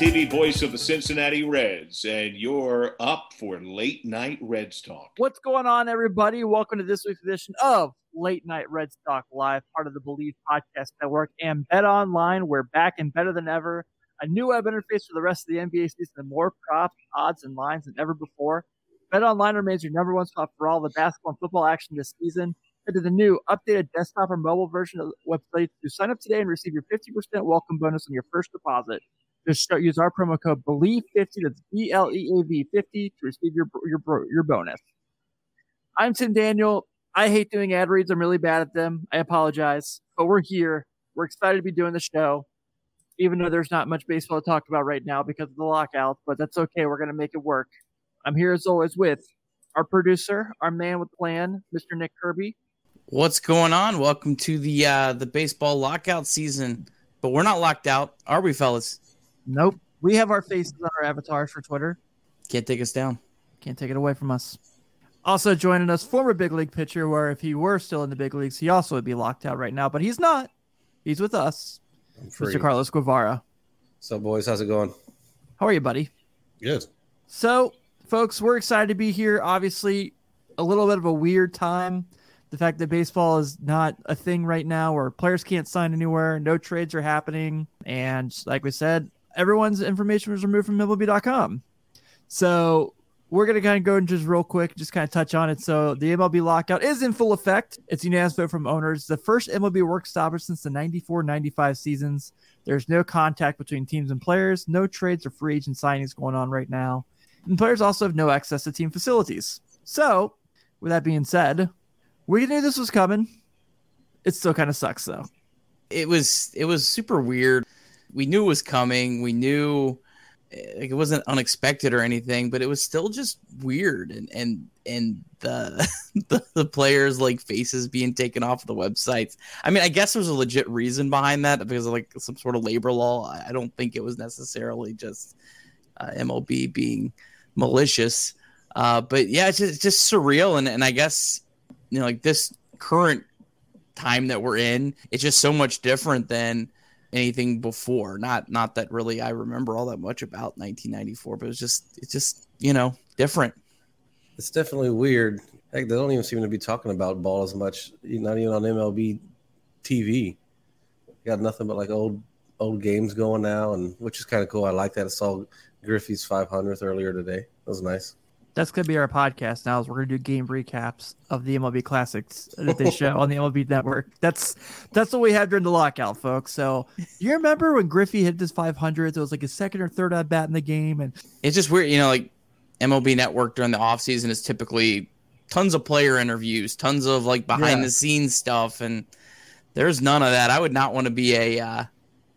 TV voice of the Cincinnati Reds, and you're up for Late Night Reds Talk. What's going on, everybody? Welcome to this week's edition of Late Night Reds Talk Live, part of the Bleav Podcast Network and Bet Online. We're back and better than ever. A new web interface for the rest of the NBA season and more props, odds, and lines than ever before. Bet Online remains your number one spot for all the basketball and football action this season. Head to the new updated desktop or mobile version of the website to sign up today and receive your 50% welcome bonus on your first deposit. Just start, use our promo code BLEAV50, that's B L E A V 50 to receive your, your, your bonus. I'm Tim Daniel. I hate doing ad reads. I'm really bad at them. I apologize, but we're here. We're excited to be doing the show, even though there's not much baseball to talk about right now because of the lockout, but that's okay. We're to make it work. I'm here as always with our producer, our man with plan, Mr. Nick Kirby. What's going on? Welcome to the uh, the baseball lockout season. But we're not locked out, are we, fellas? Nope. We have our faces on our avatars for Twitter. Can't take us down. Can't take it away from us. Also joining us, former big league pitcher, where if he were still in the big leagues, he also would be locked out right now, but he's not. He's with us. Mr. Carlos Guevara. What's up, boys? How's it going? How are you, buddy? Good. So, folks, we're excited to be here. Obviously, a little bit of a weird time. The fact that baseball is not a thing right now, where players can't sign anywhere, no trades are happening. And like we said, everyone's information was removed from MLB.com. So we're going to kind of go and just real quick, just kind of touch on it. So the MLB lockout is in full effect. It's unanimous vote from owners. The first MLB work stopper since the 94 95 seasons. There's no contact between teams and players, no trades or free agent signings going on right now. And players also have no access to team facilities. So, with that being said, we knew this was coming. It still kind of sucks though. It was it was super weird we knew it was coming. We knew like, it wasn't unexpected or anything, but it was still just weird and and and the, the the, players like faces being taken off the websites. I mean, I guess there's a legit reason behind that because of like some sort of labor law. I don't think it was necessarily just uh, MLB being malicious. Uh, but yeah, it's just, it's just surreal and and I guess you know like this current time that we're in, it's just so much different than anything before. Not not that really I remember all that much about 1994, but it's just it's just you know different. It's definitely weird. Heck, they don't even seem to be talking about ball as much. Not even on MLB TV. Got nothing but like old old games going now, and which is kind of cool. I like that. I saw Griffey's 500th earlier today. That was nice that's gonna be our podcast now. Is we're gonna do game recaps of the MLB classics that they show on the MLB Network. That's that's what we had during the lockout, folks. So you remember when Griffey hit his 500th? It was like his second or third at bat in the game, and it's just weird. You know, like MLB Network during the off season is typically tons of player interviews, tons of like behind yeah. the scenes stuff, and there's none of that. I would not want to be a uh,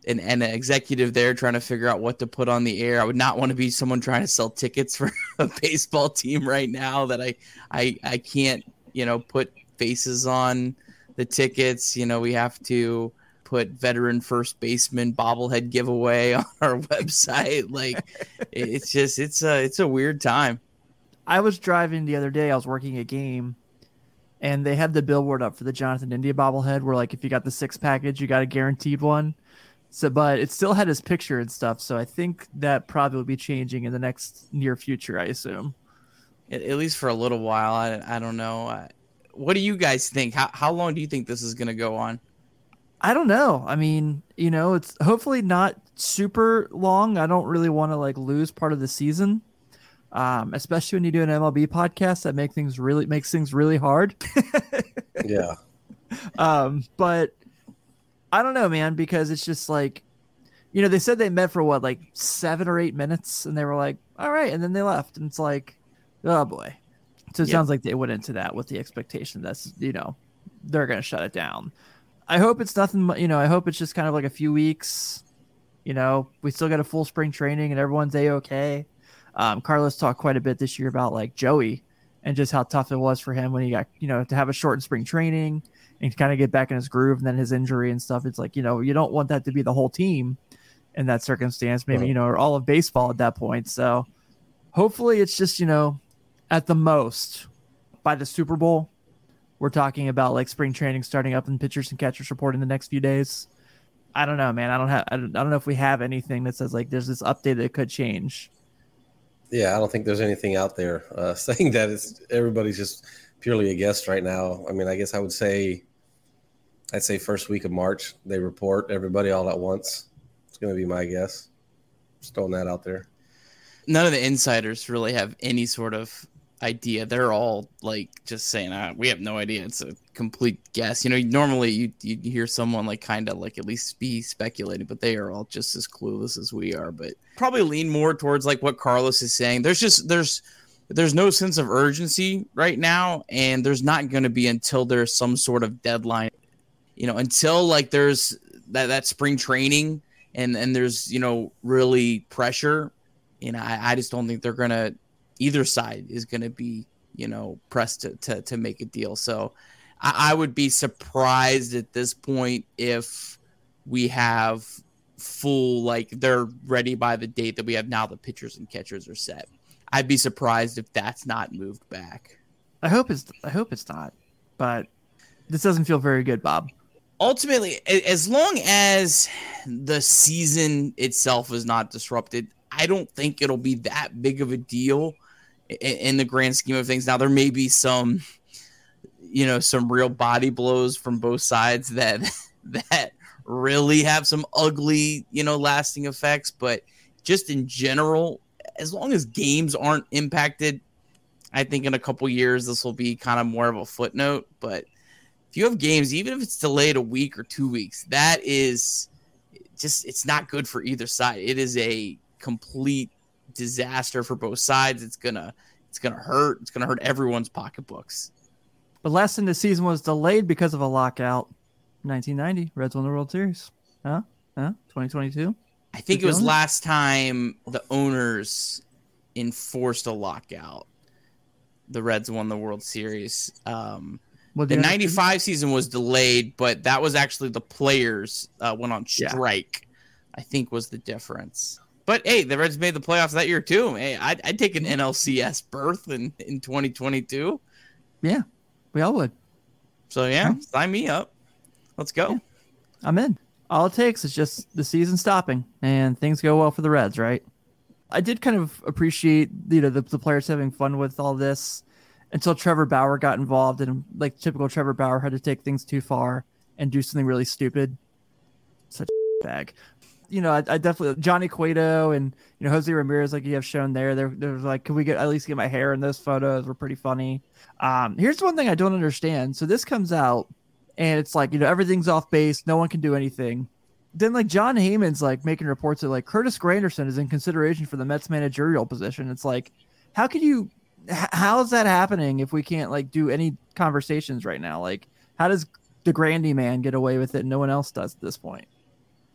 an, and an executive there trying to figure out what to put on the air. I would not want to be someone trying to sell tickets for a baseball team right now that I I I can't, you know, put faces on the tickets. You know, we have to put veteran first baseman bobblehead giveaway on our website. Like it's just it's a it's a weird time. I was driving the other day, I was working a game and they had the billboard up for the Jonathan India bobblehead where like if you got the six package, you got a guaranteed one. So, but it still had his picture and stuff. So I think that probably will be changing in the next near future. I assume, at, at least for a little while. I, I don't know. what do you guys think? How how long do you think this is going to go on? I don't know. I mean, you know, it's hopefully not super long. I don't really want to like lose part of the season. Um, especially when you do an MLB podcast that make things really makes things really hard. yeah. Um, but I don't know, man, because it's just like you know, they said they met for what, like seven or eight minutes, and they were like, "All right," and then they left, and it's like, oh boy. So it sounds like they went into that with the expectation that's you know they're gonna shut it down. I hope it's nothing. You know, I hope it's just kind of like a few weeks. You know, we still got a full spring training, and everyone's a okay. Um, Carlos talked quite a bit this year about like Joey and just how tough it was for him when he got you know to have a shortened spring training and kind of get back in his groove, and then his injury and stuff. It's like you know you don't want that to be the whole team in that circumstance, maybe Right. you know, or all of baseball at that point. So hopefully it's just you know at the most by the Super Bowl. We're talking about like spring training starting up and pitchers and catchers report in the next few days. I don't know, man. I don't have. I don't, I don't know if we have anything that says like there's this update that could change. Yeah, I don't think there's anything out there uh, saying that it's everybody's just purely a guest right now. I mean, I guess I would say, I'd say first week of March they report everybody all at once. It's going to be my guess. Just throwing that out there. None of the insiders really have any sort of idea. They're all like just saying, ah, "We have no idea." It's a complete guess. You know, normally you you hear someone like kind of like at least be speculating, but they are all just as clueless as we are. But probably lean more towards like what Carlos is saying. There's just there's there's no sense of urgency right now, and there's not going to be until there's some sort of deadline. You know, until like there's that that spring training and and there's you know really pressure. You know, I, I just don't think they're gonna either side is gonna be you know pressed to to, to make a deal. So I, I would be surprised at this point if we have full like they're ready by the date that we have now. The pitchers and catchers are set. I'd be surprised if that's not moved back. I hope it's. I hope it's not. But this doesn't feel very good, Bob. Ultimately as long as the season itself is not disrupted i don't think it'll be that big of a deal in, the grand scheme of things. Now there may be some you know some real body blows from both sides that that really have some ugly you know lasting effects but just in general as long as games aren't impacted i think in a couple years this will be kind of more of a footnote but if you have games, even if it's delayed a week or two weeks, that is just it's not good for either side. It is a complete disaster for both sides. It's gonna it's gonna hurt. It's gonna hurt everyone's pocketbooks. But last time the season was delayed because of a lockout. 1990, Reds won the World Series. Huh? Huh? 2022. I think The it was last time the owners enforced a lockout. The Reds won the World Series. Um, Well, the 95 season was delayed, but that was actually the players uh, went on Yeah. strike, I think was the difference. But hey, the Reds made the playoffs that year too. Hey, I'd, I'd take an NLCS berth in, in 2022. Yeah, we all would. So yeah, sign me up. Let's go. Yeah. I'm in. All it takes is just the season stopping and things go well for the Reds, right? I did kind of appreciate you know the, the players having fun with all this until Trevor Bauer got involved and like typical Trevor Bauer had to take things too far and do something really stupid. Such a bag. You know, I, I definitely Johnny Cueto and you know Jose Ramirez, like you have shown there. They're, they're like, can we get at least get my hair in those photos? Were pretty funny. Um, here's one thing I don't understand. So this comes out and it's like you know everything's off base no one can do anything then like jon heyman's like making reports that like curtis granderson is in consideration for the mets managerial position it's like how can you h- how is that happening if we can't like do any conversations right now like how does the grandy man get away with it and no one else does at this point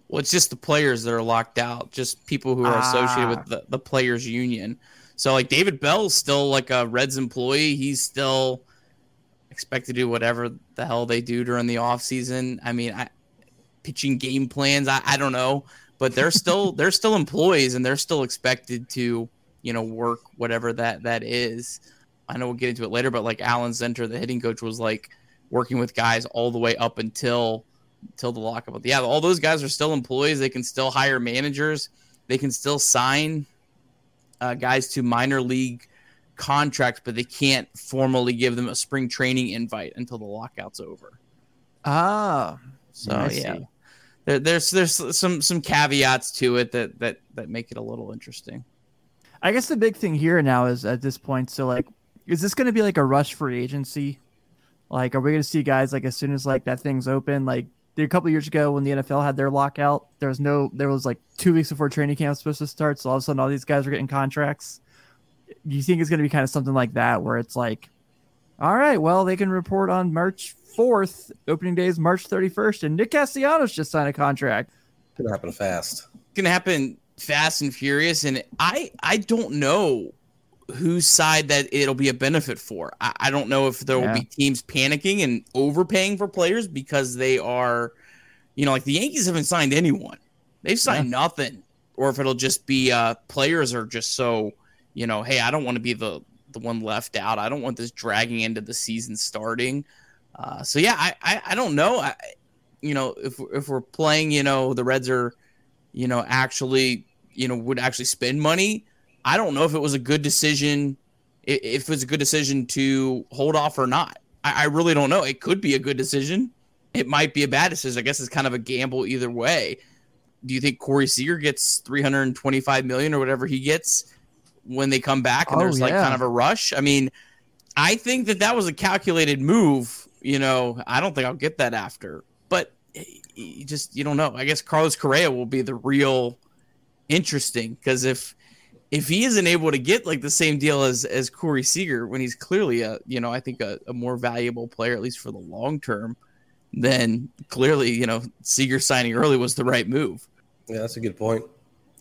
Well, it's just the players that are locked out, just people who are associated Ah. with the, the players union. So like David Bell's still like a Reds employee. He's still expected to do whatever the hell they do during the off season. I mean, I, pitching game plans, I, I don't know, but they're still they're still employees and they're still expected to, you know, work whatever that that is. I know we'll get into it later, but like Alan Zinter, the hitting coach, was like working with guys all the way up until until the lockup. But yeah, all those guys are still employees. They can still hire managers. They can still sign uh, guys to minor league contracts, but they can't formally give them a spring training invite until the lockout's over. ah So I yeah, there, there's there's some some caveats to it that that that make it a little interesting. I guess the big thing here now is at this point so like is this going to be like a rush free agency like are we going to see guys like as soon as like that thing's open like a couple years ago when the NFL had their lockout, there was no, there was like two weeks before training camp was supposed to start. So all of a sudden, all these guys are getting contracts. Do you think it's going to be kind of something like that, where it's like, all right, well, they can report on March 4th, opening day is March 31st, and Nick Castellanos just signed a contract. It's gonna happen fast. gonna happen fast and furious and i i don't know whose side that it'll be a benefit for. I, I don't know if there Yeah. will be teams panicking and overpaying for players because they are you know like the yankees haven't signed anyone. They've signed nothing. Or if it'll just be uh players are just so you know hey i don't want to be the the one left out. I don't want this dragging into the season starting. Uh so yeah i i, I don't know. I, you know if if we're playing you know the reds are you know, actually, you know, would actually spend money. I don't know if it was a good decision, if it was a good decision to hold off or not. I, I really don't know. It could be a good decision. It might be a bad decision. I guess it's kind of a gamble either way. Do you think Corey Seager gets 325 million or whatever he gets when they come back and Oh, there's like yeah. kind of a rush? I mean, I think that that was a calculated move. You know, I don't think I'll get that after, but eh, you just you don't know. I guess Carlos Correa will be the real interesting because if if he isn't able to get like the same deal as as Corey Seager when he's clearly a you know I think a, a more valuable player at least for the long term, then clearly you know Seager signing early was the right move. Yeah, that's a good point.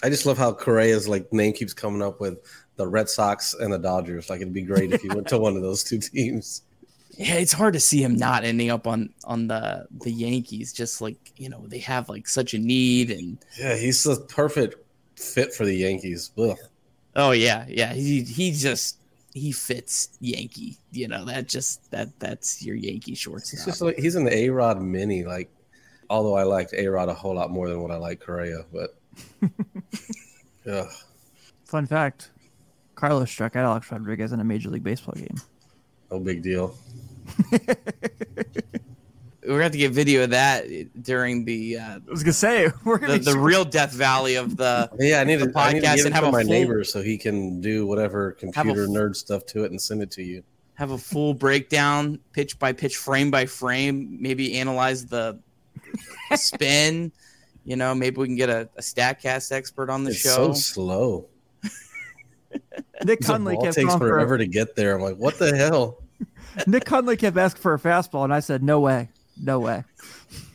I just love how Correa's like name keeps coming up with the Red Sox and the Dodgers. Like it'd be great if he went to one of those two teams. Yeah, it's hard to see him not ending up on on the the Yankees. Just like you know they have like such a need and Yeah, he's the perfect fit for the Yankees. Ugh. oh yeah yeah he he just he fits Yankee. You know that just that that's your Yankee shorts. He's just like he's an A Rod mini. Like, although I liked A Rod a whole lot more than what I like Correa, but yeah, Fun fact Carlos struck out Alex Rodriguez in a Major League Baseball game. no big deal. We're gonna have to get video of that during the uh, I was going to say, we're going the, the real Death Valley of the. Yeah, I need The to, I need to podcast give and it have to a my full- neighbor so he can do whatever computer f- nerd stuff to it and send it to you. have a full breakdown, pitch by pitch, frame by frame. Maybe analyze the spin. You know, maybe we can get a, a Statcast expert on the It's show. so slow. Nick The Conley ball kept takes going for forever to get there. I'm like, what the hell? Nick Conley kept asking for a fastball, and I said, "No way, no way."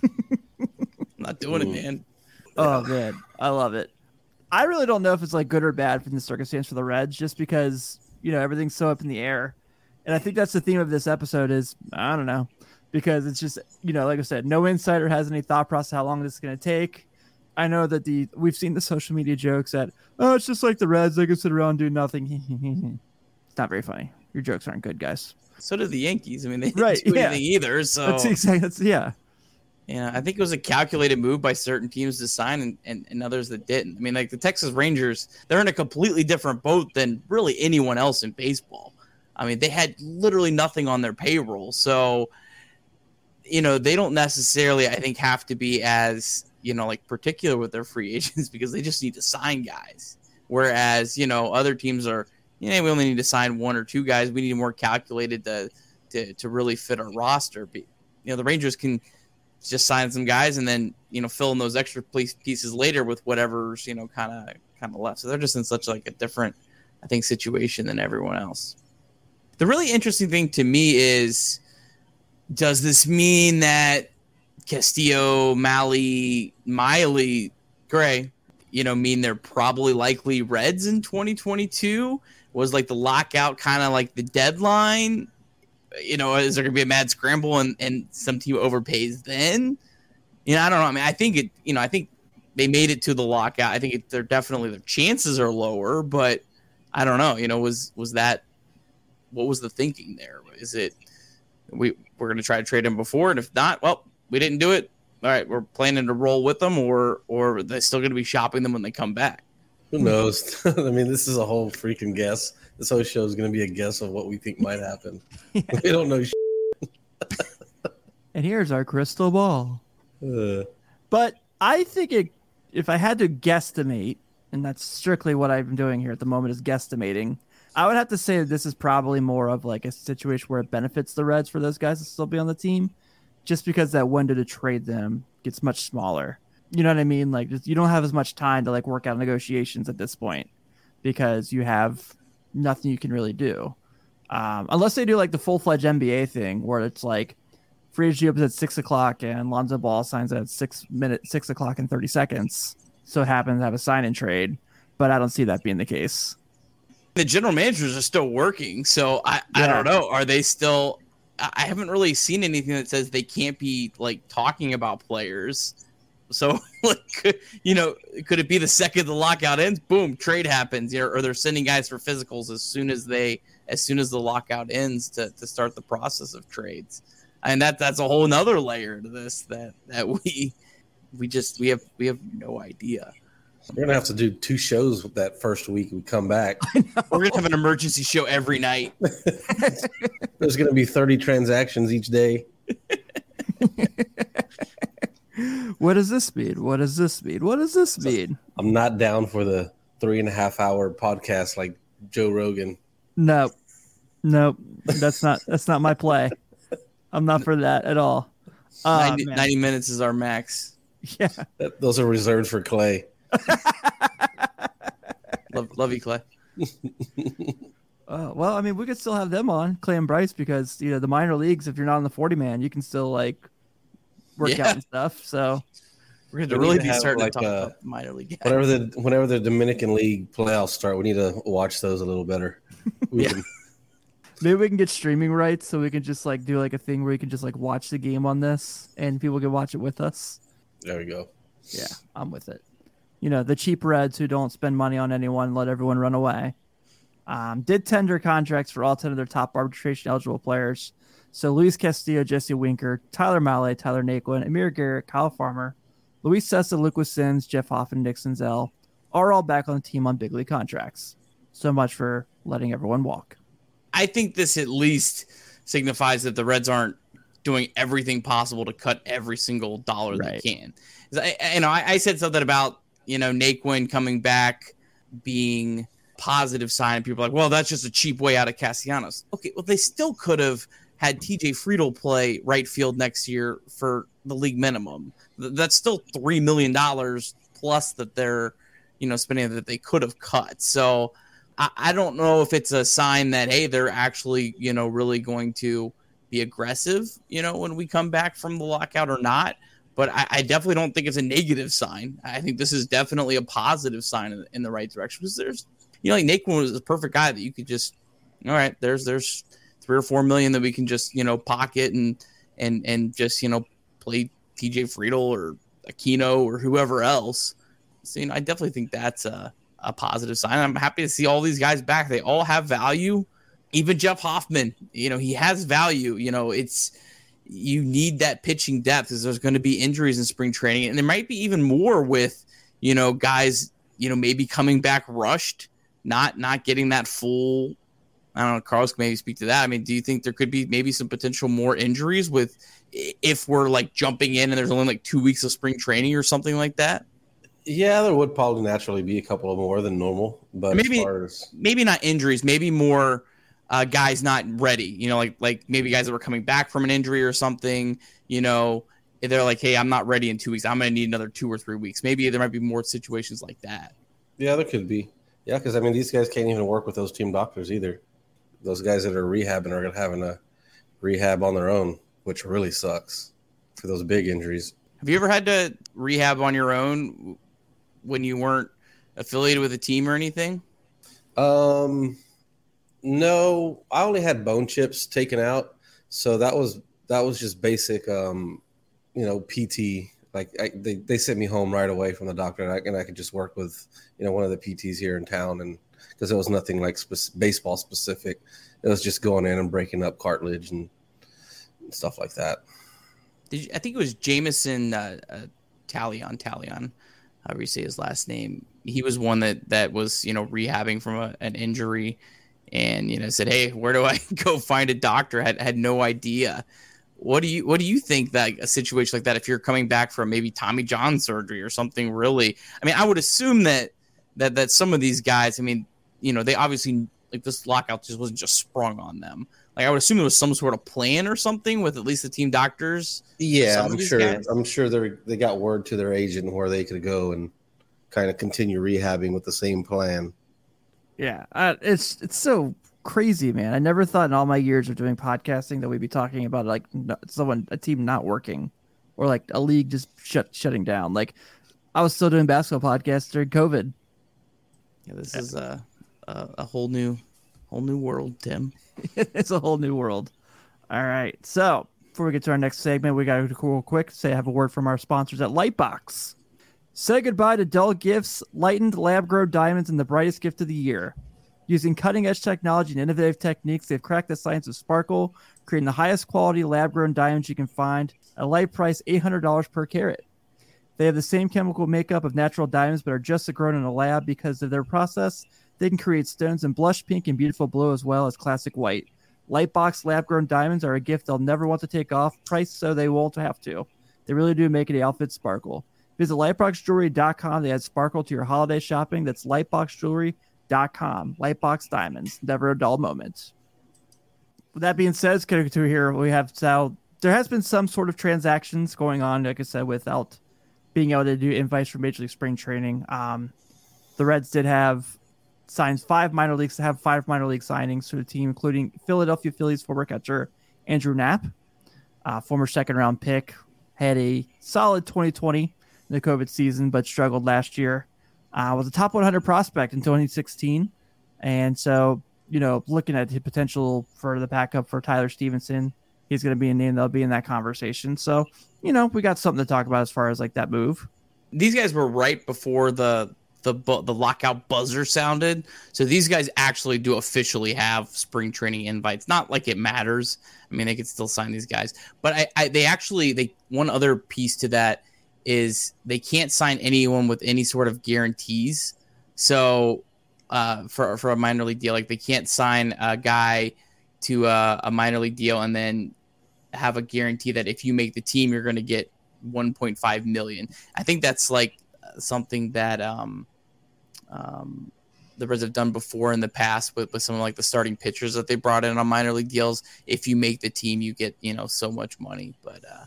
I'm not doing it, man. Oh man, I love it. I really don't know if it's like good or bad from the circumstance for the Reds, just because you know everything's so up in the air, and I think that's the theme of this episode. Is I don't know because it's just you know like I said, no insider has any thought process how long this is going to take. I know that the we've seen the social media jokes that oh it's just like the Reds they can sit around and do nothing. it's not very funny. Your jokes aren't good, guys. So did the Yankees. I mean, they didn't Right, do yeah. anything either. So That's exactly that's yeah. Yeah, I think it was a calculated move by certain teams to sign and, and, and others that didn't. I mean, like the Texas Rangers, they're in a completely different boat than really anyone else in baseball. I mean, they had literally nothing on their payroll. So, you know, they don't necessarily, I think, have to be as, you know, like particular with their free agents because they just need to sign guys. Whereas, you know, other teams are, you know, we only need to sign one or two guys. We need more calculated to, to, to really fit our roster. But, you know, the Rangers can just sign some guys and then you know fill in those extra pieces later with whatever's you know kind of kind of left. So they're just in such like a different, I think, situation than everyone else. The really interesting thing to me is, does this mean that Castillo, Mahle, Miley, Gray, you know, mean they're probably likely Reds in 2022? Was like the lockout kind of like the deadline? you know, is there going to be a mad scramble and, and some team overpays then? You know, I don't know. I mean, I think it, you know, I think they made it to the lockout. I think it, they're definitely, their chances are lower, but I don't know. You know, was, was that, what was the thinking there? Is it, we, we're going to try to trade him before, and if not, well, we didn't do it. All right, we're planning to roll with them, or, or they're still going to be shopping them when they come back. Who knows? I mean, this is a whole freaking guess. This whole show is going to be a guess of what we think might happen. we don't know. And here's our crystal ball. Uh, But I think it, if I had to guesstimate, and that's strictly what I'm doing here at the moment is guesstimating, I would have to say that this is probably more of like a situation where it benefits the Reds for those guys to still be on the team, just because that window to trade them gets much smaller. You know what I mean? Like just, you don't have as much time to like work out negotiations at this point because you have nothing you can really do. Um, unless they do like the full fledged NBA thing where it's like free agency opens at six o'clock and Lonzo Ball signs at six minute six o'clock and thirty seconds. So it happens to have a sign and trade, but I don't see that being the case. The general managers are still working, so I, I don't know. Are they still? I haven't really seen anything that says they can't be like talking about players. So, like, you know, could it be the second the lockout ends? Boom, trade happens. You know, or they're sending guys for physicals as soon as they, as soon as the lockout ends to, to start the process of trades. And that that's a whole nother layer to this that that we we just we have we have no idea. We're gonna have to do two shows with that first week we come back. We're gonna have an emergency show every night. There's gonna be 30 transactions each day. What does this mean? What does this mean? What does this mean? I'm not down for the three and a half hour podcast like Joe Rogan. No, no, That's not that's not my play. I'm not for that at all. Uh, 90, 90 minutes is our max. Yeah. That, those are reserved for Clay. Love, love you, Clay. Uh, well, I mean, we could still have them on Clay and Bryce because you know the minor leagues. If you're not on the 40 man, you can still like work Yeah. and stuff. So We're going to really be starting like, to talk uh, about minor league. guys. Whenever the whenever the Dominican League playoffs start, we need to watch those a little better. We Yeah. can- maybe we can get streaming rights so we can just like do like a thing where you can just like watch the game on this and people can watch it with us. there we go. Yeah, I'm with it. You know, the cheap Reds who don't spend money on anyone, let everyone run away. Um, did tender contracts for all 10 of their top arbitration eligible players. So Luis Castillo, Jesse Winker, Tyler Mahle, Tyler Naquin, Amir Garrett, Kyle Farmer, Luis Cessa, Luke Sims, Jeff Hoffman, Dixon Zell are all back on the team on big league contracts. So much for letting everyone walk. I think this at least signifies that the Reds aren't doing everything possible to cut every single dollar Right. they can. I, you know, I, I said something about you know Naquin coming back being positive sign, and people are like, well, that's just a cheap way out of Castellanos. Okay, well, they still could have had TJ Friedl play right field next year for the league minimum. That's still three million dollars plus that they're you know spending that they could have cut. So. I, I don't know if it's a sign that hey they're actually you know really going to be aggressive you know when we come back from the lockout or not but I, I definitely don't think it's a negative sign I think this is definitely a positive sign in, in the right direction because there's you know like Naquin was the perfect guy that you could just all right there's there's three or four million that we can just you know pocket and and and just you know play TJ Friedl or Aquino or whoever else so you know I definitely think that's a a positive sign. I'm happy to see all these guys back. They all have value. Even Jeff Hoffman, you know, he has value. You know, it's you need that pitching depth because there's going to be injuries in spring training, and there might be even more with you know guys, you know, maybe coming back rushed, not not getting that full. I don't know. Carlos can maybe speak to that. I mean, do you think there could be maybe some potential more injuries with if we're like jumping in and there's only like two weeks of spring training or something like that? Yeah, there would probably naturally be a couple of more than normal, but Maybe- as far as maybe not injuries, maybe more uh, guys not ready. You know, like like maybe guys that were coming back from an injury or something. You know, they're like, hey, I'm not ready in two weeks. I'm going to need another two or three weeks. Maybe there might be more situations like that. yeah, there could be. Yeah, because I mean, these guys can't even work with those team doctors either. Those guys that are rehabbing are gonna having a rehab on their own, which really sucks for those big injuries. Have you ever had to rehab on your own when you weren't affiliated with a team or anything? Um, no, I only had bone chips taken out, so that was that was just basic. Um, you know, PT. Like I, they they sent me home right away from the doctor, and I, and I could just work with you know one of the PTs here in town, and because it was nothing like spe- baseball specific, it was just going in and breaking up cartilage and, stuff like that. Did you, I think it was Jameson uh, uh, Taillon Taillon, however you say his last name. He was one that that was you know rehabbing from a, an injury, and you know said, "Hey, where do I go find a doctor?" Had had no idea. What do you what do you think that a situation like that if you're coming back from maybe Tommy John surgery or something really? I mean, I would assume that that that some of these guys, I mean, you know, they obviously like this lockout just wasn't just sprung on them. Like I would assume there was some sort of plan or something with at least the team doctors. Yeah, I'm sure. guys- I'm sure they they got word to their agent where they could go and kind of continue rehabbing with the same plan. Yeah, uh, it's it's so crazy, man. I never thought in all my years of doing podcasting that we'd be talking about like someone a team not working or like a league just shut shutting down. Like I was still doing basketball podcasts during COVID. Yeah, this is a, a a whole new whole new world, Tim. it's a whole new world. All right, so before we get to our next segment, we got to real quick. Say have a word from our sponsors at Lightbox. Say goodbye to dull gifts. Lightened lab grown diamonds and the brightest gift of the year. Using cutting edge technology and innovative techniques, they've cracked the science of sparkle, creating the highest quality lab grown diamonds you can find at a light price $800 per carat. They have the same chemical makeup of natural diamonds, but are just grown in a lab because of their process. They can create stones in blush pink and beautiful blue as well as classic white. Lightbox lab grown diamonds are a gift they'll never want to take off, priced so they won't have to. They really do make the outfit sparkle. Visit lightboxjewelry.com to add sparkle to your holiday shopping. That's lightboxjewelry.com. Lightbox Diamonds, never a dull moment. With that being said, get to here. We have so there has been some sort of transactions going on, like I said, without being able to do invites for Major League Spring Training. Um, the Reds did have signs five minor leagues to have five minor league signings to the team, including Philadelphia Phillies former catcher Andrew Knapp, uh, former second round pick, had a solid 2020 in the COVID season, but struggled last year. Uh, was a top 100 prospect in 2016, and so you know, looking at the potential for the backup for Tyler Stephenson, he's going to be a name that'll be in that conversation. So you know, we got something to talk about as far as like that move. These guys were right before the the bu- the lockout buzzer sounded. So these guys actually do officially have spring training invites. Not like it matters. I mean, they could still sign these guys, but I, I they actually they one other piece to that is they can't sign anyone with any sort of guarantees. So uh, for for a minor league deal, like they can't sign a guy to a, a minor league deal and then have a guarantee that if you make the team, you're going to get 1.5 million. I think that's like something that um, um, the Reds have done before in the past with, with some of like the starting pitchers that they brought in on minor league deals. If you make the team, you get you know so much money. But uh,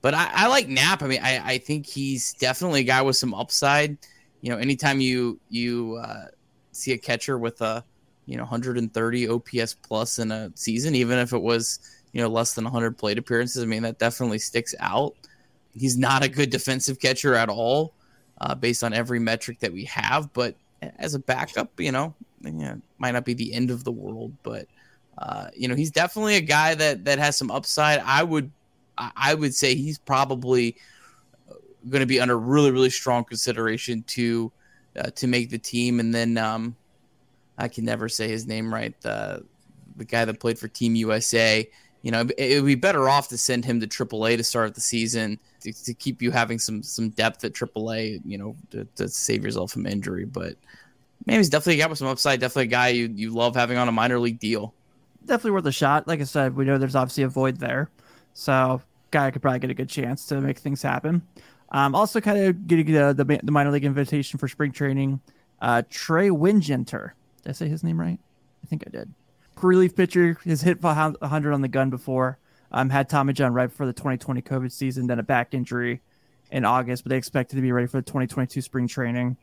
but I, I like Knapp. I mean, I, I think he's definitely a guy with some upside. You know, anytime you you uh, see a catcher with a you know 130 OPS plus in a season, even if it was you know less than 100 plate appearances, I mean that definitely sticks out. He's not a good defensive catcher at all, uh, based on every metric that we have. But as a backup, you know, yeah, might not be the end of the world, but uh, you know, he's definitely a guy that that has some upside. I would I would say he's probably going to be under really really strong consideration to uh, to make the team. And then um, I can never say his name right. The the guy that played for Team USA. You know, it, would be better off to send him to AAA to start the season to, to keep you having some some depth at AAA. You know, to, to save yourself from injury. But man, he's definitely a guy with some upside. Definitely a guy you you love having on a minor league deal. Definitely worth a shot. Like I said, we know there's obviously a void there, so guy could probably get a good chance to make things happen. Um, also, kind of getting the, the, the minor league invitation for spring training. Uh, Trey Wingenter. Did I say his name right? I think I did. Relief pitcher has hit 100 on the gun before. Um, had Tommy John right before the 2020 COVID season, then a back injury in August, but they expected to be ready for the 2022 spring training.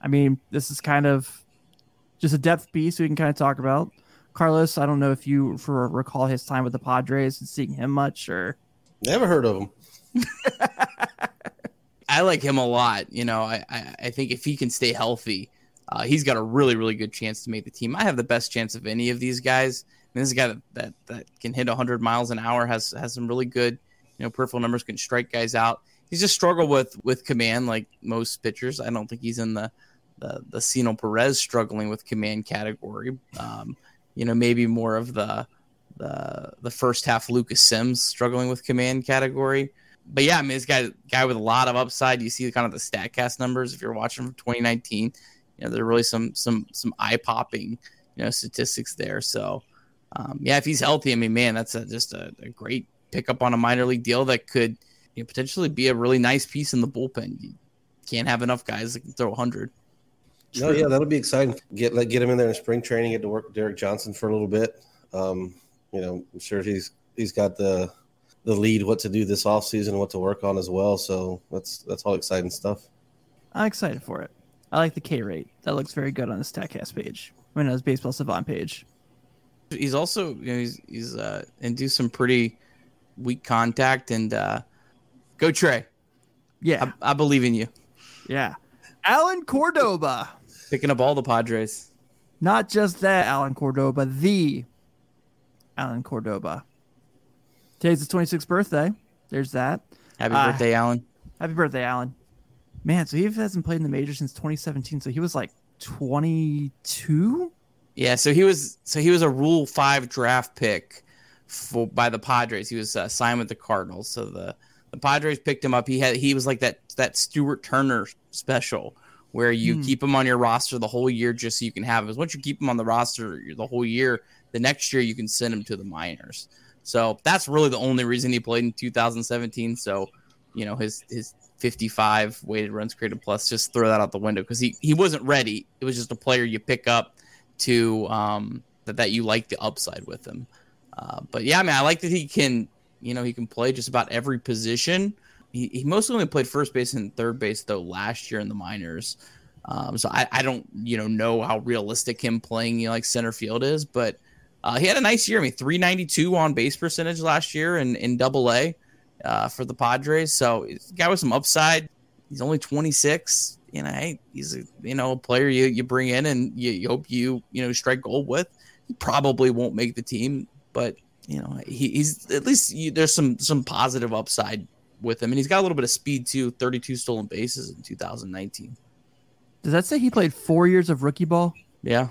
I mean, this is kind of just a depth piece we can kind of talk about. Carlos, I don't know if you for recall his time with the Padres and seeing him much or Never heard of him. I like him a lot. You know, I, I, I think if he can stay healthy, uh, he's got a really, really good chance to make the team. I have the best chance of any of these guys. This is a guy that, that, that can hit 100 miles an hour, has has some really good, you know, peripheral numbers, can strike guys out. He's just struggled with with command like most pitchers. I don't think he's in the the the Cionel Perez struggling with command category. Um, you know, maybe more of the the the first half Lucas Sims struggling with command category. But yeah, I mean, this guy guy with a lot of upside. You see kind of the Statcast numbers if you're watching from 2019. You know, there are really some some some eye popping you know statistics there. So um, yeah, if he's healthy, I mean, man, that's a, just a, a, great pickup on a minor league deal that could you know, potentially be a really nice piece in the bullpen. You can't have enough guys that can throw 100. No, yeah, that'll be exciting. Get let get him in there in spring training. Get to work with Derek Johnson for a little bit. Um, you know, I'm sure he's he's got the the lead what to do this off season, what to work on as well. So that's that's all exciting stuff. I'm excited for it. I like the K rate. That looks very good on the Statcast page. I mean, on his Baseball Savant page. He's also you know, he's he's uh and do some pretty weak contact and uh go Trey. Yeah, I, I believe in you. yeah. Allen Cordoba. Picking up all the Padres. Not just that, Allen Cordoba, the Allen Cordoba. Today's his 26th birthday. There's that. Happy Uh, birthday, Alan. Happy birthday, Alan. Man, so he hasn't played in the major since 2017. So he was like 22. Yeah, so he was so he was a Rule Five draft pick for by the Padres. He was uh, signed with the Cardinals, so the the Padres picked him up. He had he was like that that Stuart Turner special where you Hmm. keep him on your roster the whole year just so you can have him. Once you keep him on the roster the whole year, the next year you can send him to the minors. So that's really the only reason he played in 2017. So you know his his 55 weighted runs created plus just throw that out the window because he he wasn't ready. It was just a player you pick up to um that, that you like the upside with him. Uh, but yeah, I mean, I like that he can, you know, he can play just about every position. He, he mostly only played first base and third base though last year in the minors. Um, so I, I don't, you know, know how realistic him playing you know, like center field is, but uh, he had a nice year. I mean, 392 on base percentage last year in, in double A uh, for the Padres. So he's a guy with some upside. He's only 26. You know, hey, he's a you know a player you, you bring in and you, you hope you you know strike gold with. He probably won't make the team, but you know he, he's at least you, there's some some positive upside with him, and he's got a little bit of speed too. 32 stolen bases in 2019. Does that say he played four years of rookie ball? Yeah,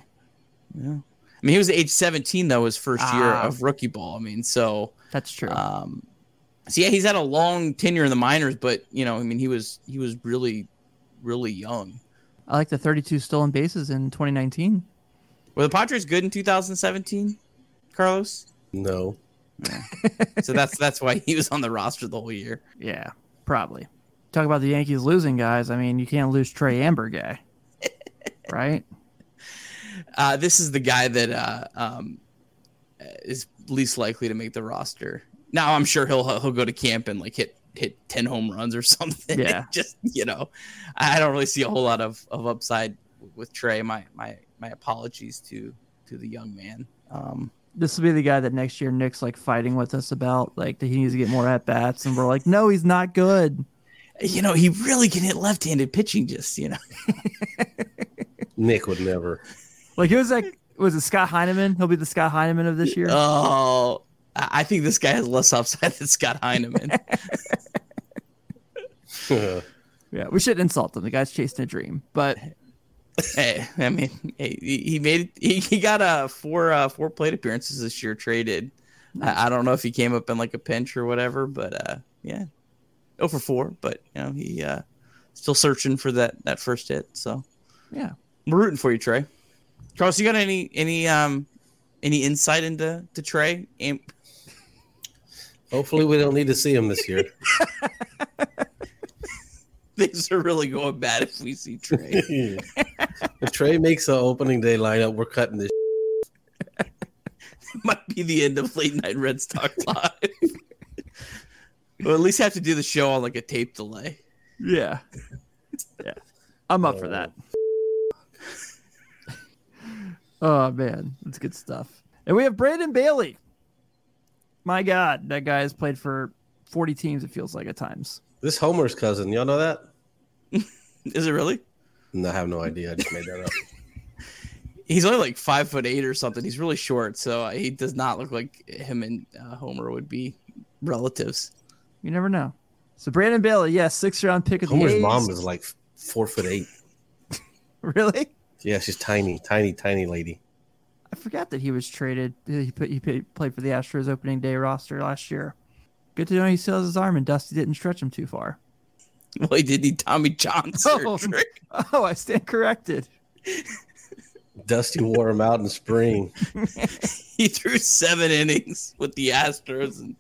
yeah. I mean, he was age 17 though, his first year Ah. of rookie ball. I mean, so That's true. um, so yeah, he's had a long tenure in the minors, but you know, I mean, he was he was really, really young. I like the 32 stolen bases in 2019. Were the Padres good in 2017, Carlos? No, So that's that's why he was on the roster the whole year. Yeah, probably. Talk about the Yankees losing guys. I mean, you can't lose Trey Amburgey, right? Uh, this is the guy that uh, um, is least likely to make the roster. Now I'm sure he'll he'll go to camp and like hit hit ten home runs or something. Yeah. just you know, I don't really see a whole lot of, of upside with Trey. My my my apologies to to the young man. Um, This will be the guy that next year Nick's like fighting with us about, like that he needs to get more at bats, and we're like, no, he's not good. you know, he really can hit left-handed pitching. Just you know, Nick would never. Like he was like, was it Scott Heineman? He'll be the Scott Heineman of this year. oh, I I think this guy has less upside than Scott Heineman. yeah, we should insult him. The guy's chasing a dream, but hey, I mean, hey, he he made. He, he got uh, four uh, four plate appearances this year. Traded. I, I don't know if he came up in like a pinch or whatever, but uh, yeah, oh for four. But you know, he uh, still searching for that that first hit. So yeah, we're rooting for you, Trey. Charles, you got any any um any insight into to Trey? Am- Hopefully, we don't need to see him this year. Things are really going bad if we see Trey. if Trey makes an opening day lineup, we're cutting this. might be the end of late night Reds Talk Live. we'll at least have to do the show on like a tape delay. yeah, yeah. I'm up for that. Uh, oh man, that's good stuff. And we have Brandon Bailey. My God, that guy has played for 40 teams. It feels like at times. This Homer's cousin, y'all know that? Is it really? No, I have no idea. I just made that up. He's only like five foot eight or something. He's really short, so he does not look like him and uh, Homer would be relatives. You never know. So Brandon Bailey, yes, six round pick of the Homer's mom is like four foot eight. really. Yeah, she's tiny, tiny, tiny lady. I forgot that he was traded. He put, he played played for the Astros opening day roster last year. Good to know he still has his arm and Dusty didn't stretch him too far. Well, he did need Tommy John Oh. Oh, I stand corrected. Dusty wore him out in spring. he threw seven innings with the Astros, and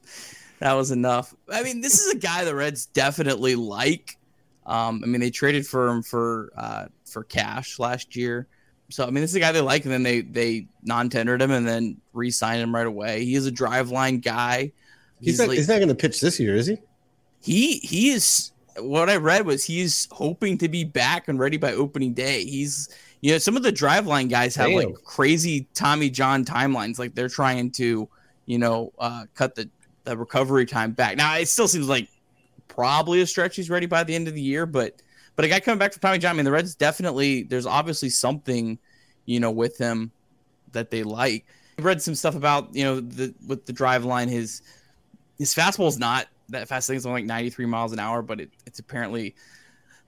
that was enough. I mean, this is a guy the Reds definitely like. Um, I mean, they traded for him for uh, for cash last year. So I mean, this is a guy they like, and then they they non-tendered him and then re-signed him right away. He is a Driveline guy. He's, not, like- he's not going to pitch this year, is he? he he is what I read was he's hoping to be back and ready by opening day. He's you know some of the driveline guys have Damn. like crazy Tommy John timelines, like they're trying to you know uh, cut the the recovery time back. Now it still seems like probably a stretch he's ready by the end of the year, but but a guy coming back from Tommy John, I mean the Reds definitely there's obviously something you know with him that they like. I read some stuff about you know the with the Driveline his his fastball is not that fast. I think it's only like 93 miles an hour, but it, it's apparently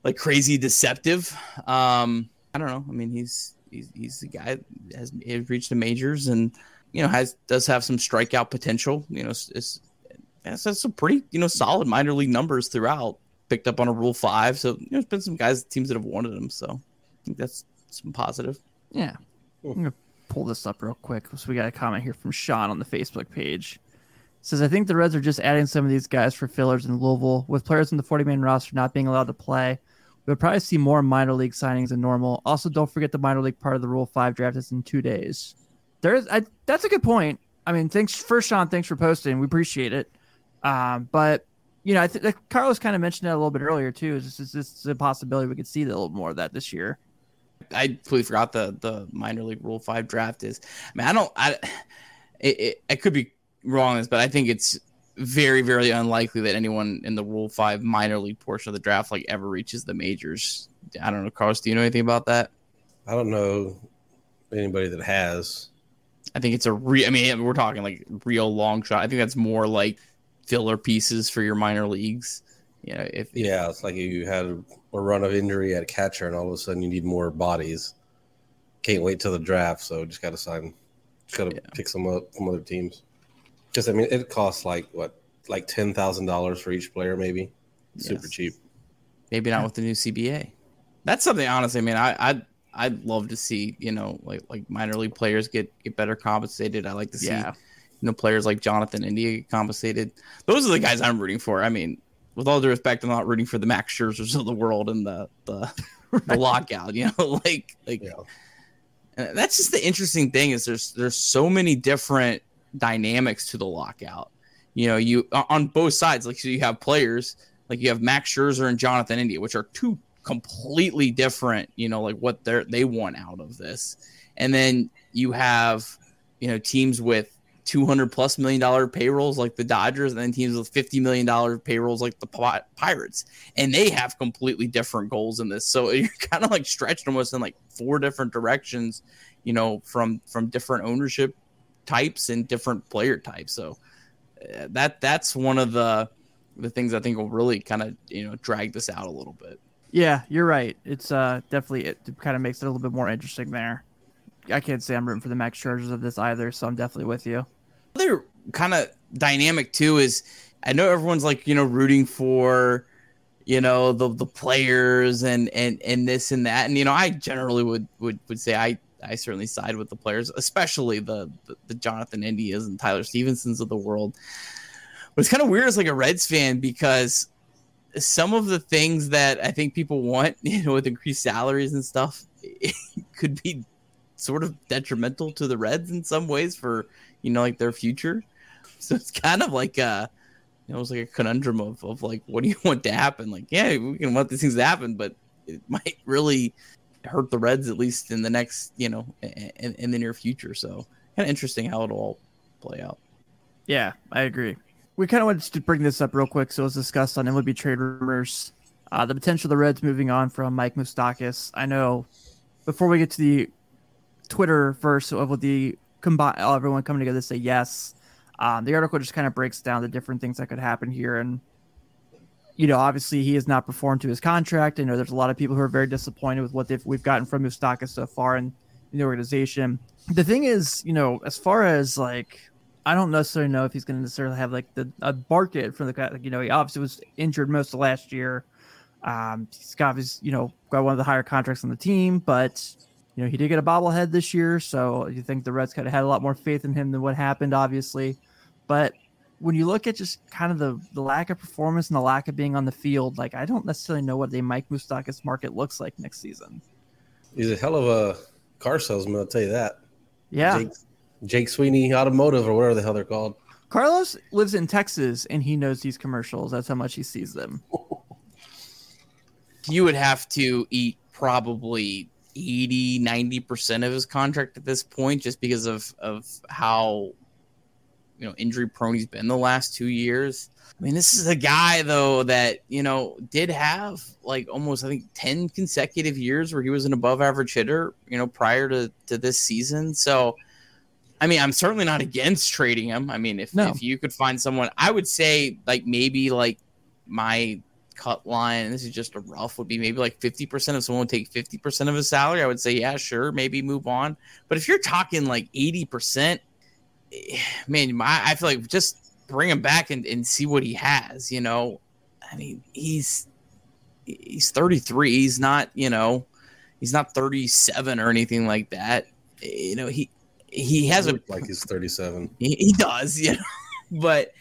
like crazy deceptive. Um, I don't know. I mean, he's he's he's the guy that has, has reached the majors and you know has does have some strikeout potential. You know, it's, it's that's some pretty you know solid minor league numbers throughout. Picked up on a Rule Five, so you know, there's been some guys teams that have wanted him. So I think that's some positive. Yeah. I'm gonna pull this up real quick. So we got a comment here from Sean on the Facebook page. It says I think the Reds are just adding some of these guys for fillers in Louisville. With players in the 40 man roster not being allowed to play, we'll probably see more minor league signings than normal. Also, don't forget the minor league part of the Rule 5 draft is in two days. There is I, that's a good point. I mean, thanks first, Sean. Thanks for posting. We appreciate it. Um, but you know, I think like Carlos kind of mentioned that a little bit earlier too. Is this is this a possibility we could see a little more of that this year? I completely forgot the the minor league Rule Five draft is. I mean, I don't. I it, it, I could be wrong on this, but I think it's very very unlikely that anyone in the Rule Five minor league portion of the draft like ever reaches the majors. I don't know, Carlos. Do you know anything about that? I don't know anybody that has. I think it's a real. I mean, we're talking like real long shot. I think that's more like filler pieces for your minor leagues. You know, if Yeah, it's like you had a, a run of injury at catcher, and all of a sudden you need more bodies. Can't wait till the draft, so just got to sign. Just got to Yeah. pick some up from other teams. Because I mean, it costs like what, like ten thousand dollars for each player, maybe. Super cheap. maybe not with the new CBA. That's something honestly. I mean, I I'd, I'd love to see you know like like minor league players get get better compensated. I like to see Yeah. You know players like Jonathan India get compensated. Those are the guys I'm rooting for. I mean, with all due respect, I'm not rooting for the Max Scherzers of the world and the the, the lockout. You know, like like Yeah. that's just the interesting thing is there's there's so many different dynamics to the lockout. You know, you on both sides, like so you have players like you have Max Scherzer and Jonathan India, which are two completely different. You know, like what they they want out of this, and then you have you know teams with 200 plus million dollar payrolls like the Dodgers, and then teams with 50 million dollar payrolls like the Pirates, and they have completely different goals in this. So you're kind of like stretched almost in like four different directions, you know, from from different ownership types and different player types. So uh, that that's one of the the things I think will really kind of you know drag this out a little bit. Yeah, you're right. It's uh definitely it kind of makes it a little bit more interesting there. I can't say I'm rooting for the Max Scherzers of this either, so I'm definitely with you. Other kind of dynamic too is I know everyone's like you know rooting for you know the the players and and and this and that and you know I generally would would would say I I certainly side with the players, especially the the, the Jonathan Indias and Tyler Stephensons of the world. But it's kind of weird as like a Reds fan because some of the things that I think people want, you know, with increased salaries and stuff, could be sort of detrimental to the Reds in some ways for you know like their future. So it's kind of like a, you know, it's like a conundrum of of like, what do you want to happen? Like, yeah, we can want these things to happen, but it might really hurt the Reds at least in the next, you know, in, in the near future. So kind of interesting how it'll all play out. Yeah, I agree. We kind of wanted to bring this up real quick. So it was discussed on MLB trade rumors. Uh, the potential of the Reds moving on from Mike Moustakas. I know before we get to the Twitter verse of the combine, everyone coming together to say yes. Um, the article just kind of breaks down the different things that could happen here. And, you know, obviously he has not performed to his contract. I know there's a lot of people who are very disappointed with what we've gotten from Moustakas so far in, in the organization. The thing is, you know, as far as like, I don't necessarily know if he's going to necessarily have like the a market for the guy. Like, you know, he obviously was injured most of last year. Um, he's got his, you know, got one of the higher contracts on the team, but you know, he did get a bobblehead this year, so you think the Reds could have had a lot more faith in him than what happened, obviously. But when you look at just kind of the the lack of performance and the lack of being on the field, like I don't necessarily know what the Mike Moustakas market looks like next season. He's a hell of a car salesman, I'll tell you that. Yeah. Jake, Jake Sweeney Automotive or whatever the hell they're called. Carlos lives in Texas and he knows these commercials. That's how much he sees them. You would have to eat probably 80, 90% of his contract at this point just because of, of how you know injury prone he's been the last two years. I mean, this is a guy though that you know did have like almost I think ten consecutive years where he was an above average hitter. You know, prior to to this season. So, I mean, I'm certainly not against trading him. I mean, if No. if you could find someone, I would say like maybe like my cut line. And this is just a rough. Would be maybe like fifty percent. If someone would take fifty percent of his salary, I would say yeah, sure, maybe move on. But if you're talking like eighty percent, eh, man, I, I feel like just bring him back and, and see what he has. You know, I mean, he's he's 33. He's not, you know, he's not 37 or anything like that. You know, he he has a like he's 37. he, he does, you know, but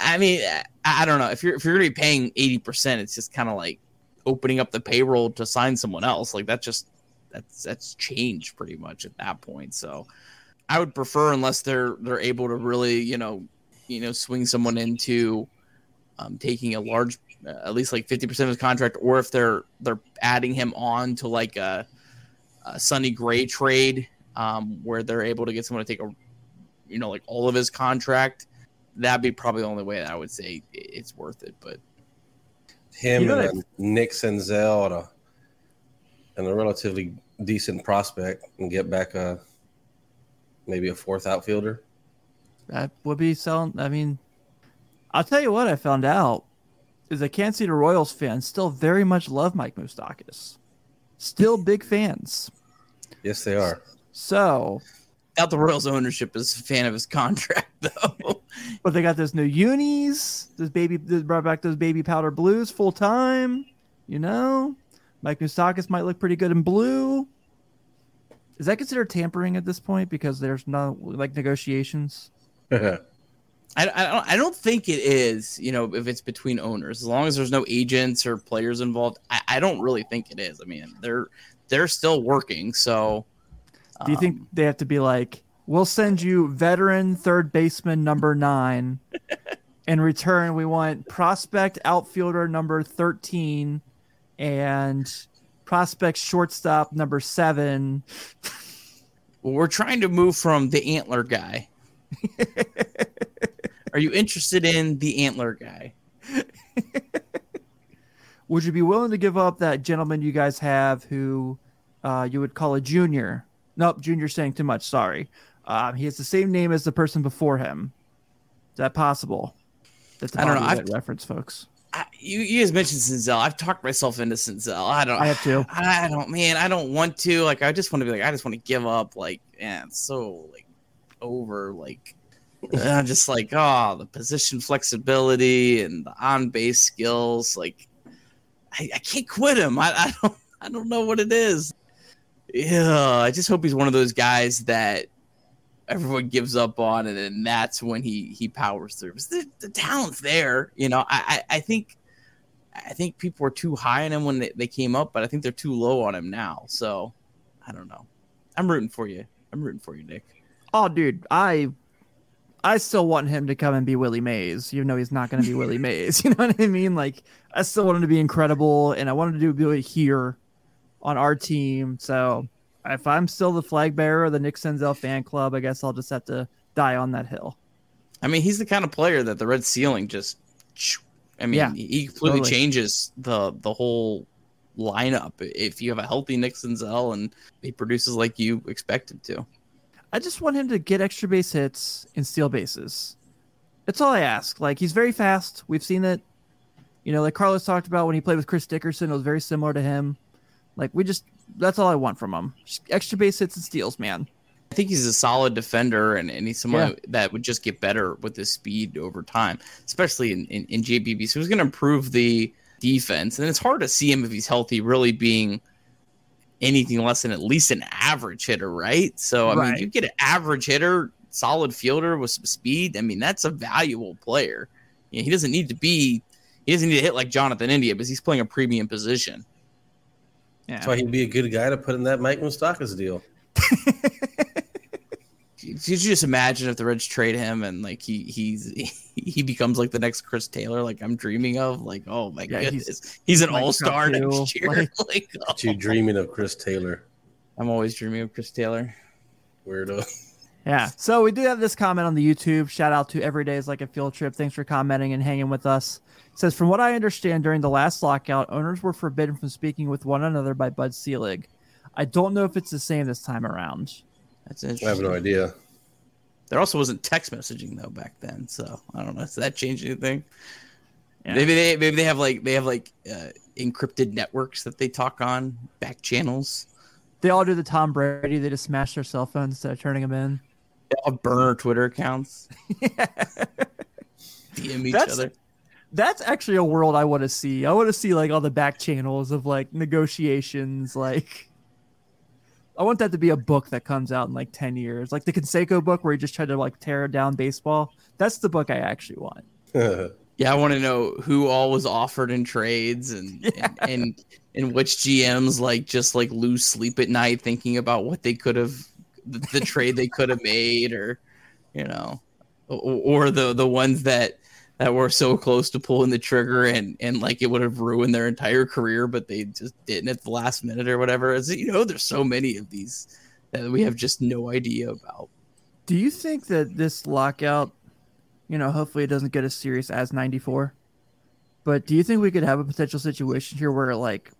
I mean, I, don't know if you're if you're be paying 80 percent, it's just kind of like opening up the payroll to sign someone else. Like that just that's that's changed pretty much at that point. So I would prefer unless they're they're able to really you know you know swing someone into um, taking a large uh, at least like 50% of his contract or if they're they're adding him on to like a, a Sonny Gray trade um, where they're able to get someone to take a you know like all of his contract that'd be probably the only way that I would say it's worth it but Him You know and that- then Nick Senzel and a, and a relatively decent prospect and get back a maybe a fourth outfielder. That would be selling. I mean, I'll tell you what I found out is that Kansas City Royals fans still very much love Mike Moustakas. Still big fans. Yes, they are. So, Doubt the Royals ownership is a fan of his contract though. but they got those new unis. Those baby, they brought back those baby powder blues full time. You know, Mike Moustakas might look pretty good in blue. Is that considered tampering at this point because there's no like negotiations? I, I don't I don't think it is. You know, if it's between owners, as long as there's no agents or players involved, I, I don't really think it is. I mean, they're they're still working. So, Do you think um, they have to be like, we'll send you veteran third baseman number nine. In return, we want prospect outfielder number 13 and prospect shortstop number seven. well, we're trying to move from the antler guy? Are you interested in the antler guy? Would you be willing to give up that gentleman you guys have who uh, you would call a junior? Nope, junior's saying too much. Sorry. Um, he has the same name as the person before him. Is that possible? That's I don't know. I've- reference, folks. I, you you guys mentioned Senzel. I've talked myself into Senzel. I don't. I have too. I don't, man. I don't want to. Like, I just want to be like, I just want to give up. Like, yeah, it's so like over. Like, I'm just like, oh, the position flexibility and the on base skills. Like, I, I can't quit him. I, I don't. I don't know what it is. Yeah, I just hope he's one of those guys that everyone gives up on, and then that's when he he powers through. The, the talent's there, you know. I, I I think I think people were too high on him when they, they came up, but I think they're too low on him now. So I don't know. I'm rooting for you. I'm rooting for you, Nick. Oh, dude, I I still want him to come and be Willie Mays, even though he's not going to be Willie Mays. You know what I mean? Like, I still want him to be incredible, and I wanted to do it here on our team. So, if I'm still the flag bearer of the Nick Senzel fan club, I guess I'll just have to die on that hill. I mean, he's the kind of player that the red ceiling just. I mean, Yeah, he completely totally. changes the the whole lineup if you have a healthy Nick Senzel and he produces like you expect him to. I just want him to get extra base hits and steal bases. That's all I ask. Like he's very fast. We've seen it. You know, like Carlos talked about when he played with Chris Dickerson, it was very similar to him. Like we just that's all I want from him. Just extra base hits and steals, man. I think he's a solid defender, and, and he's someone Yeah. that would just get better with his speed over time, especially in, in, in JBB. So he's going to improve the defense, and it's hard to see him if he's healthy really being anything less than at least an average hitter, right? So I mean, you get an average hitter, solid fielder with some speed. I mean, that's a valuable player. You know, he doesn't need to be, he doesn't need to hit like Jonathan India because he's playing a premium position. That's why he'd be a good guy to put in that Mike Moustakas deal. Could you just imagine if the Reds trade him and like he he's he becomes like the next Chris Taylor, like I'm dreaming of? Like, oh my Yeah, he's- goodness, he's, an Mike all star Trout, next too. year. Like- Like, oh. You dreaming of Chris Taylor, I'm always dreaming of Chris Taylor. weirdo. Yeah. So we do have this comment on the YouTube. Shout out to Every Day is Like a Field Trip. Thanks for commenting and hanging with us. It says, from what I understand, during the last lockout, owners were forbidden from speaking with one another by Bud Selig. I don't know if it's the same this time around. That's interesting. I have no idea. There also wasn't text messaging though back then, so I don't know. Does that change anything? Yeah. Maybe they maybe they have like they have like uh, encrypted networks that they talk on back channels. They all do the Tom Brady. They just smash their cell phones instead of turning them in. They all have burner Twitter accounts. DM each That's- other. That's actually a world I want to see. I want to see like all the back channels of like negotiations. Like, I want that to be a book that comes out in like ten years, like the Canseco book where he just tried to like tear down baseball. That's the book I actually want. Yeah, I want to know who all was offered in trades and, and and and which GMs like just like lose sleep at night thinking about what they could have the, the trade they could have made or you know or, or the the ones that that were so close to pulling the trigger and and like it would have ruined their entire career but they just didn't at the last minute or whatever. As you know there's so many of these that we have just no idea about. Do you think that this lockout, you know, hopefully it doesn't get as serious as 94, but do you think we could have a potential situation here where like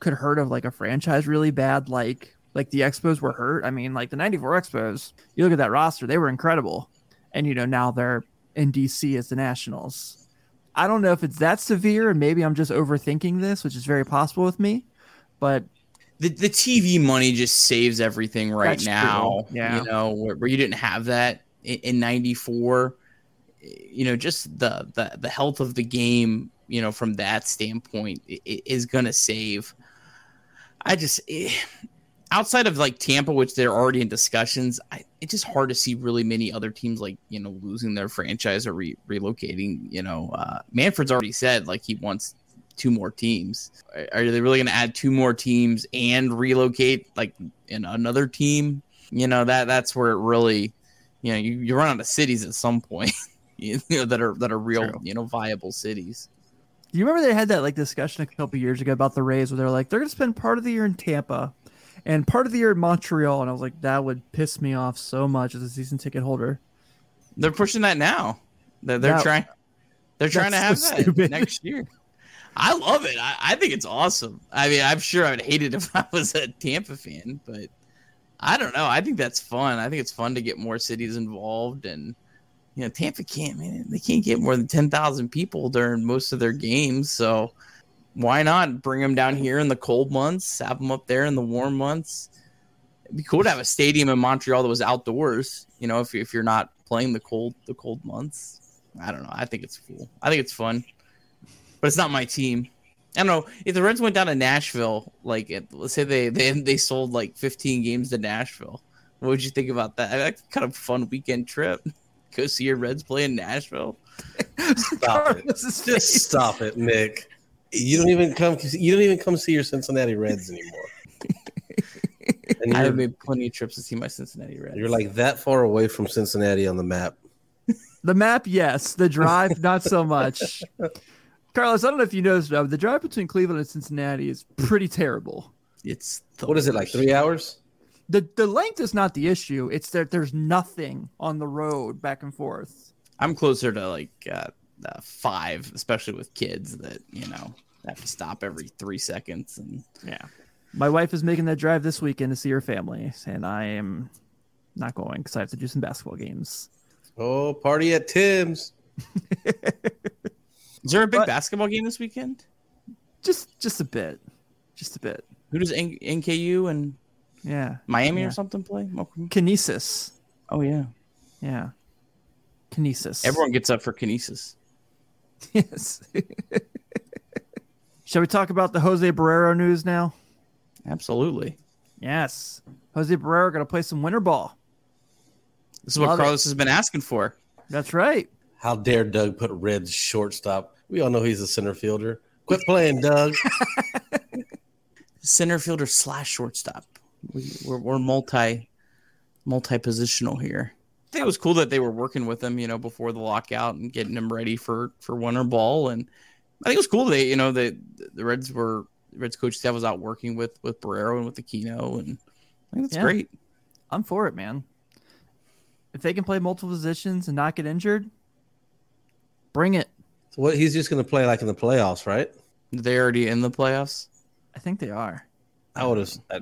could hurt of like a franchise really bad, like like the Expos were hurt? I mean, like the 94 Expos, you look at that roster, they were incredible. And, you know, now they're in DC as the Nationals. I don't know if it's that severe, and maybe I'm just overthinking this, which is very possible with me. But the the TV money just saves everything right now. true. Yeah. You know, where, where you didn't have that in, in 94. You know, just the, the the health of the game, you know, from that standpoint i- i- is going to save. I just eh, outside of like Tampa, which they're already in discussions, I, it's just hard to see really many other teams like you know losing their franchise or re- relocating. You know, uh, Manfred's already said like he wants two more teams. Are- Are they really going to add two more teams and relocate like in another team? You know that that's where it really, you know, you, you run out of cities at some point. You know that are that are real, True. you know, viable cities. Do you remember they had that like discussion a couple years ago about the Rays where they're like they're gonna spend part of the year in Tampa and part of the year in Montreal, and I was like that would piss me off so much as a season ticket holder. They're pushing that now. They're, they're trying. They're trying to have so that stupid. next year. I love it. I, I think it's awesome. I mean, I'm sure I would hate it if I was a Tampa fan, but I don't know. I think that's fun. I think it's fun to get more cities involved, and you know, Tampa can't. Man, they can't get more than ten thousand people during most of their games. So why not bring them down here in the cold months? Have them up there in the warm months. It'd be cool to have a stadium in Montreal that was outdoors. You know, if you- if you're not playing the cold the cold months. I don't know. I think it's cool. I think it's fun, but it's not my team. I don't know if the Reds went down to Nashville. Like, it- let's say they they they sold like 15 games to Nashville. What would you think about that? That's kind of a fun weekend trip. Go see your Reds play in Nashville. Stop it. Just stop it, Nick. You don't even come. You don't even come see your Cincinnati Reds anymore. And I have made plenty of trips to see my Cincinnati Reds. you're like that far away from Cincinnati on the map. The map, yes. The drive, not so much. Carlos, I don't know if you noticed, but the drive between Cleveland and Cincinnati is pretty terrible. it's the What is it like? Three hours? The the length is not the issue. It's that there's nothing on the road back and forth. I'm closer to like uh, uh, five, especially with kids that you know have to stop every three seconds and Yeah. My wife is making that drive this weekend to see her family, and I am not going because I have to do some basketball games. Oh, party at Tim's. Is there a big But- basketball game this weekend? Just just a bit. Just a bit. Who does N- NKU and Yeah. Miami Yeah. or something play? Kinesis. Oh yeah, Yeah. Kinesis. everyone gets up for Kinesis. Yes. Shall we talk about the Jose Barrero news now? Absolutely. Yes. Jose Barrero going to play some winter ball. This is what Love it. Carlos has been asking for. That's right. How dare Doug put Reds shortstop? We all know he's a center fielder. Quit playing, Doug. center fielder slash shortstop. We, we're, we're multi multi positional here. I think it was cool that they were working with him, you know, before the lockout and getting him ready for for winter ball. And I think it was cool that you know the the Reds were Reds coach staff was out working with with Barrero and with the Aquino, and I think that's Yeah. great. I'm for it, man. If they can play multiple positions and not get injured, bring it. So what? He's just going to play like in the playoffs, right? They're already in the playoffs. I think they are. I would have. I,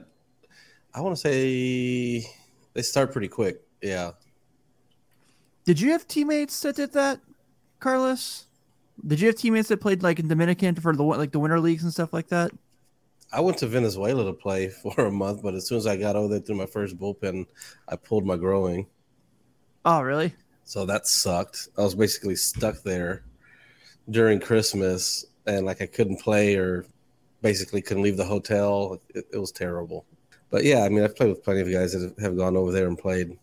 I want to say they start pretty quick. Yeah. Did you have teammates that did that, Carlos? Did you have teammates that played like in Dominican for the like the winter leagues and stuff like that? I went to Venezuela to play for a month, but as soon as I got over there through my first bullpen, I pulled my growing. Oh, really? So that sucked. I was basically stuck there during Christmas and like I couldn't play or basically couldn't leave the hotel. It, it was terrible. But yeah, I mean, I've played with plenty of guys that have gone over there and played.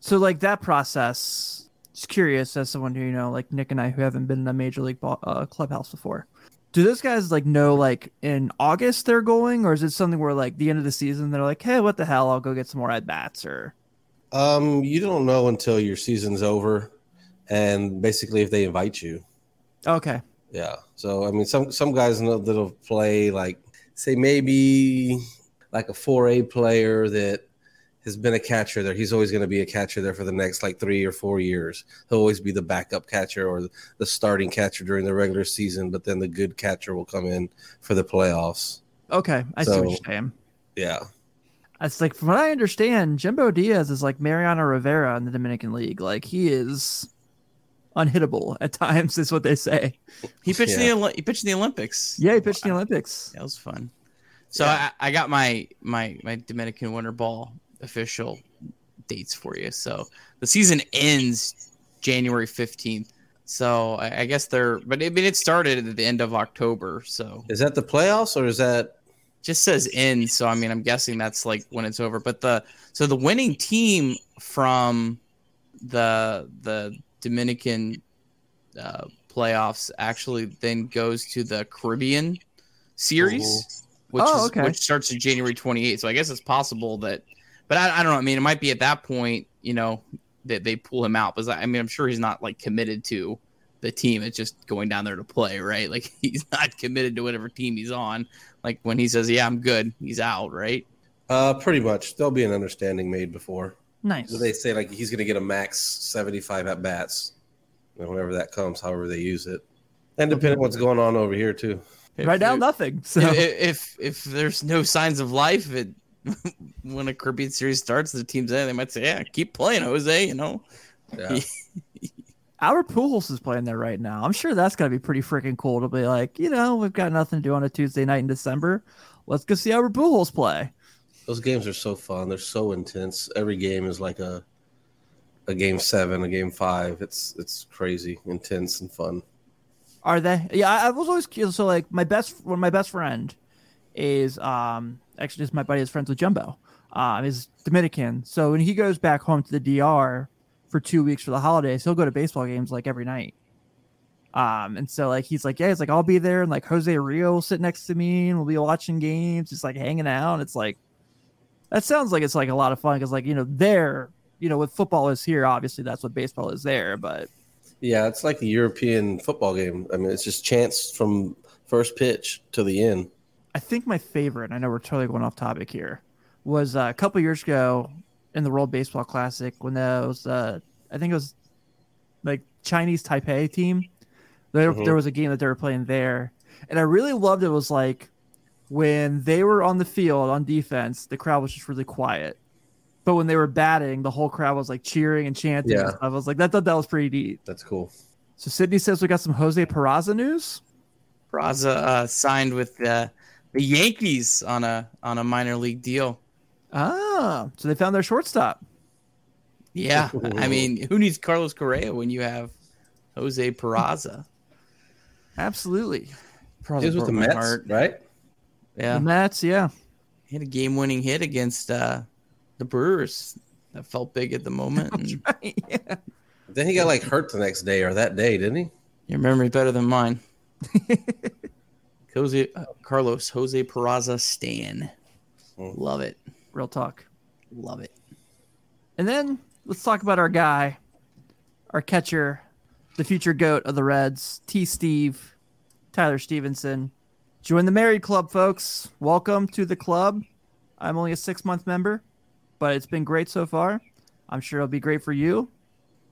So like that process. Just curious, as someone who you know, like Nick and I, who haven't been in a major league ball, uh, clubhouse before, do those guys like know like in August they're going, or is it something where like the end of the season they're like, hey, what the hell, I'll go get some more at bats, or Um, you don't know until your season's over, and basically if they invite you. okay, Yeah. So I mean, some some guys know that'll play like say maybe like a four A player that has been a catcher there. He's always going to be a catcher there for the next like three or four years. He'll always be the backup catcher or the starting catcher during the regular season, but then the good catcher will come in for the playoffs. okay, I see what you're saying. Yeah. It's like from what I understand, Jumbo Diaz is like Mariano Rivera in the Dominican League. Like he is unhittable at times, is what they say. He pitched Yeah. in the he pitched in the Olympics. Yeah, he pitched in the Olympics. That was fun. So Yeah. I, I got my my my Dominican Winter Ball official dates for you. So the season ends January fifteenth. So I, I guess they're, but I mean, it started at the end of October. So Is that the playoffs or is that just says end. So I mean, I'm guessing that's like when it's over. But the so the winning team from the the Dominican uh, playoffs actually then goes to the Caribbean series, which Oh, is okay. which starts in January 28th. So I guess it's possible that, but I, I don't know. I mean, it might be at that point, you know, that they pull him out because I, I mean, I'm sure he's not like committed to the team. It's just going down there to play, right? Like he's not committed to whatever team he's on. Like when he says, "Yeah, I'm good," he's out, right? uh pretty much there'll be an understanding made before. Nice. They say like he's going to get a max 75 at bats, whenever that comes, however they use it. And depending on what's going on over here too. If- right now, nothing. So if, if if there's no signs of life, it when a Caribbean series starts, the team's in. They might say, "Yeah, keep playing, Jose." You know, Yeah. Albert Pujols is playing there right now. I'm sure that's gonna be pretty freaking cool to be like, you know, we've got nothing to do on a Tuesday night in December. Let's go see Albert Pujols play. Those games are so fun. They're so intense. Every game is like a a game seven, a game five. It's it's crazy, intense, and fun. Are they? Yeah, I, I was always curious. So like my best, one my best friend is um actually just my buddy is friends with Jumbo. Um, is Dominican. So when he goes back home to the DR for two weeks for the holidays, he'll go to baseball games like every night. Um, and so like he's like, yeah, he's like, I'll be there, and like Jose Rio will sit next to me, and we'll be watching games, just like hanging out. And it's like that sounds like it's like a lot of fun because like you know there, you know, what football is here, obviously that's what baseball is there, but Yeah, it's like the European football game. I mean, it's just chance from first pitch to the end. I think my favorite, and I know we're totally going off topic here, was uh, a couple years ago in the World Baseball Classic when there was, uh, I think it was like Chinese Taipei team. There, Mhm. there was a game that they were playing there, and I really loved it. Was like when they were on the field on defense, the crowd was just really quiet, but when they were batting, the whole crowd was like cheering and chanting. Yeah. And stuff. I was like, that thought that was pretty neat. That's cool. So Sydney says we got some Jose Peraza news. Raza uh, signed with uh, the Yankees on a on a minor league deal. Ah, so they found their shortstop. Yeah, I mean, who needs Carlos Correa when you have Jose Peraza? Absolutely. Peraza He was with the Mets, heart. right? Yeah, The Mets, yeah. he had a game-winning hit against uh, the Brewers. That felt big at the moment. and yeah. Then he got like hurt the next day or that day, didn't he? your memory's better than mine. Jose uh, Carlos Jose Peraza Stan. Mm. Love it. Real talk. Love it. And then let's talk about our guy, our catcher, the future goat of the Reds, T. Steve, Tyler Stephenson. Join the married club, folks. Welcome to the club. I'm only a six month member, but it's been great so far. I'm sure it'll be great for you.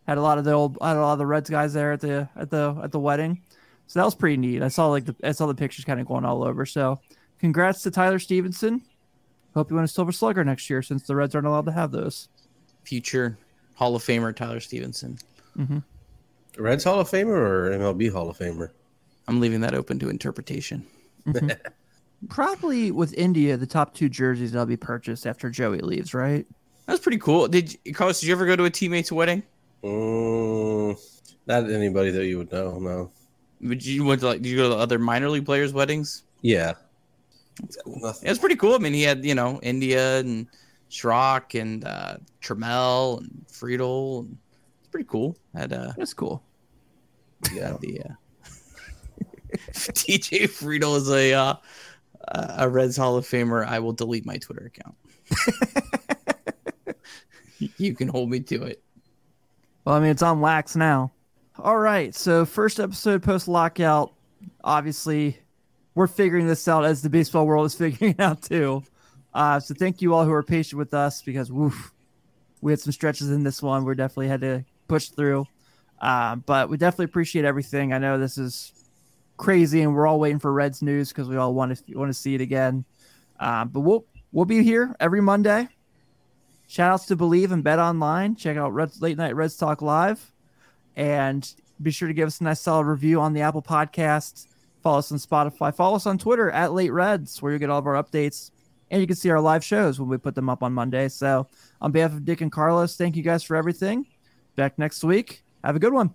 Had a lot of the old, had a lot of the Reds guys there at the at the at the wedding, so that was pretty neat. I saw like the I saw the pictures kind of going all over. So, congrats to Tyler Stephenson. Hope you win a Silver Slugger next year, since the Reds aren't allowed to have those. Future Hall of Famer Tyler Stephenson. Reds Hall of Famer or MLB Hall of Famer? I'm leaving that open to interpretation. Probably with India, the top two jerseys that'll be purchased after Joey leaves, right? That's pretty cool. Did you, Carlos? Did you ever go to a teammate's wedding? Mm, not anybody that you would know. No. Would you went to like? Did you go to the other minor league players' weddings? Yeah. Yeah, it's pretty cool. I mean, he had you know India and Schrock and uh, Trammell and Friedl. And it's pretty cool. Had uh, That's cool. Yeah. the uh, TJ Friedl is a uh, a Reds Hall of Famer. I will delete my Twitter account. you can hold me to it. Well, I mean, it's on wax now. All right. So, first episode post lockout. Obviously, we're figuring this out as the baseball world is figuring it out too. Uh, so, thank you all who are patient with us because, woof, we had some stretches in this one. We definitely had to push through. Uh, but we definitely appreciate everything. I know this is crazy, and we're all waiting for Reds news because we all want to want to see it again. Uh, but we'll we'll be here every Monday. Shout outs to Bleav and Bet Online. Check out Reds, Late Night Reds Talk Live. And be sure to give us a nice solid review on the Apple Podcast. Follow us on Spotify. Follow us on Twitter at Late Reds, where you get all of our updates. And you can see our live shows when we put them up on Monday. So, on behalf of Dick and Carlos, thank you guys for everything. Back next week. Have a good one.